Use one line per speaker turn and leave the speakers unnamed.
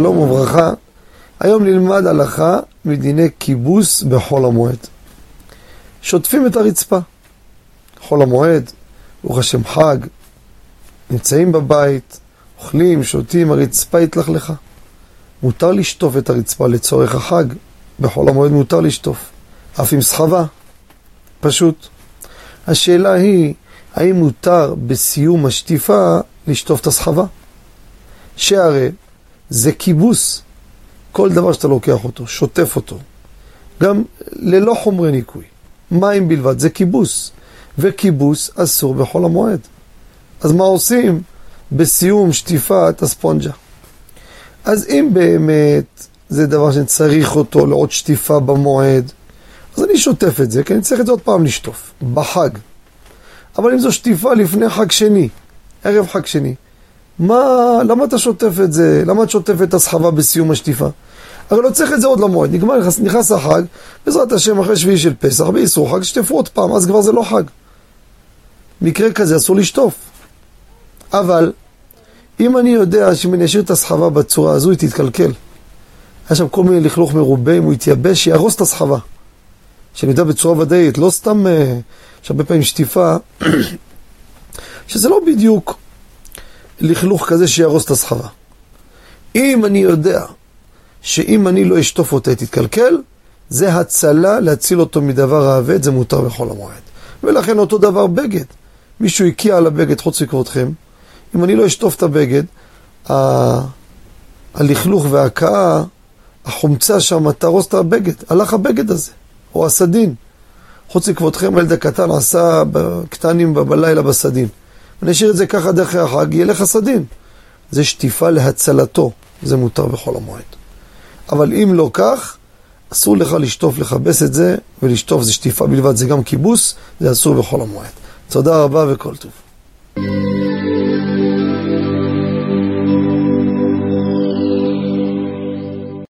שלום וברכה. היום נלמד הלכה מדיני כיבוס בחול המועד. שוטפים את הרצפה. חול המועד, ברוך השם חג, נמצאים בבית, אוכלים, שותים, הרצפה התלכלכה. מותר לשטוף את הרצפה לצורך החג, בחול המועד מותר לשטוף, אף עם סחבה, פשוט. השאלה היא, האם מותר בסיום השטיפה לשטוף את הסחבה? שהרי זה כיבוס. כל דבר שאתה לוקח אותו, שוטף אותו, גם ללא חומרי ניקוי, מים בלבד, זה כיבוס. וכיבוס אסור בחול המועד. אז מה עושים? בסיום שטיפת הספונג'ה. אז אם באמת זה דבר שאני צריך אותו לעוד שטיפה במועד, אז אני שוטף את זה, כי אני צריך את זה עוד פעם לשטוף, בחג. אבל אם זו שטיפה לפני חג שני, ערב חג שני, מה, למה אתה שוטף את זה? למה את שוטפת את הסחבה בסיום השטיפה? הרי לא צריך את זה עוד למועד, נגמר, נכנס, נכנס החג, בעזרת השם אחרי שביעי של פסח, באיסור חג, שטפו עוד פעם, אז כבר זה לא חג. מקרה כזה אסור לשטוף. אבל, אם אני יודע שאם אני אשאיר את הסחבה בצורה הזו, היא תתקלקל. היה שם כל מיני לכלוך מרובה, אם הוא יתייבש, שיהרוס את הסחבה. שאני יודע בצורה ודאית, לא סתם, אה, יש הרבה פעמים שטיפה, שזה לא בדיוק לכלוך כזה שיהרוס את הסחבה. אם אני יודע שאם אני לא אשטוף אותה, תתקלקל, זה הצלה להציל אותו מדבר האבד, זה מותר בכל המועד. ולכן אותו דבר בגד. מישהו הקיע על הבגד חוץ מכבודכם, אם אני לא אשטוף את הבגד, ה... הלכלוך וההכאה, החומצה שם תהרוס את הבגד, הלך הבגד הזה, או הסדין. חוץ מכבודכם, הילד הקטן עשה קטנים בלילה בסדין. אני אשאיר את זה ככה דרך החג, ילך הסדין. זה שטיפה להצלתו, זה מותר בכל המועד. אבל אם לא כך, אסור לך לשטוף, לכבס את זה, ולשטוף זה שטיפה בלבד, זה גם כיבוס, זה אסור בכל המועד. תודה רבה וכל טוב.